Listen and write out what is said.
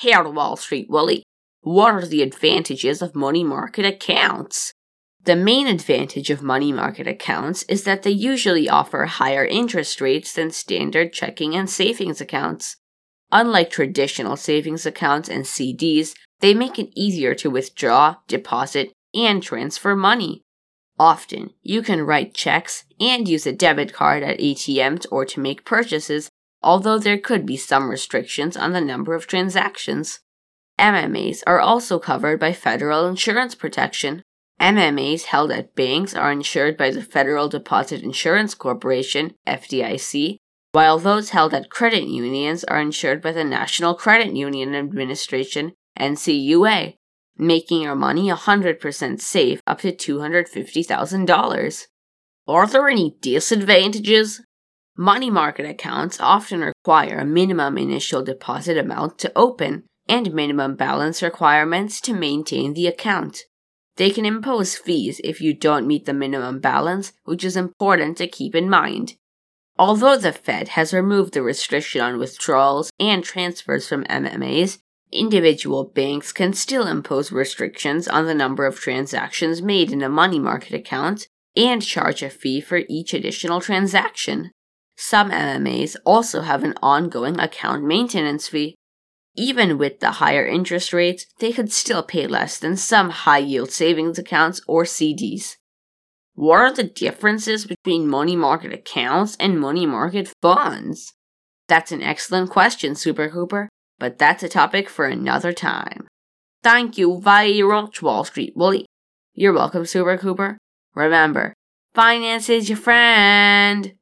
Here, Wall Street Willie, what are the advantages of money market accounts? The main advantage of money market accounts is that they usually offer higher interest rates than standard checking and savings accounts. Unlike traditional savings accounts and CDs, they make it easier to withdraw, deposit, and transfer money. Often, you can write checks and use a debit card at ATMs or to make purchases, although there could be some restrictions on the number of transactions. MMAs are also covered by federal insurance protection. MMAs held at banks are insured by the Federal Deposit Insurance Corporation, FDIC, while those held at credit unions are insured by the National Credit Union Administration, NCUA, making your money 100% safe up to $250,000. Are there any disadvantages? Money market accounts often require a minimum initial deposit amount to open and minimum balance requirements to maintain the account. They can impose fees if you don't meet the minimum balance, which is important to keep in mind. Although the Fed has removed the restriction on withdrawals and transfers from MMAs, individual banks can still impose restrictions on the number of transactions made in a money market account and charge a fee for each additional transaction. Some MMAs also have an ongoing account maintenance fee. Even with the higher interest rates, they could still pay less than some high yield savings accounts or CDs. What are the differences between money market accounts and money market funds? That's an excellent question, Super Cooper, but that's a topic for another time. Thank you very Wall Street Willie. You're welcome, Super Cooper. Remember, finance is your friend.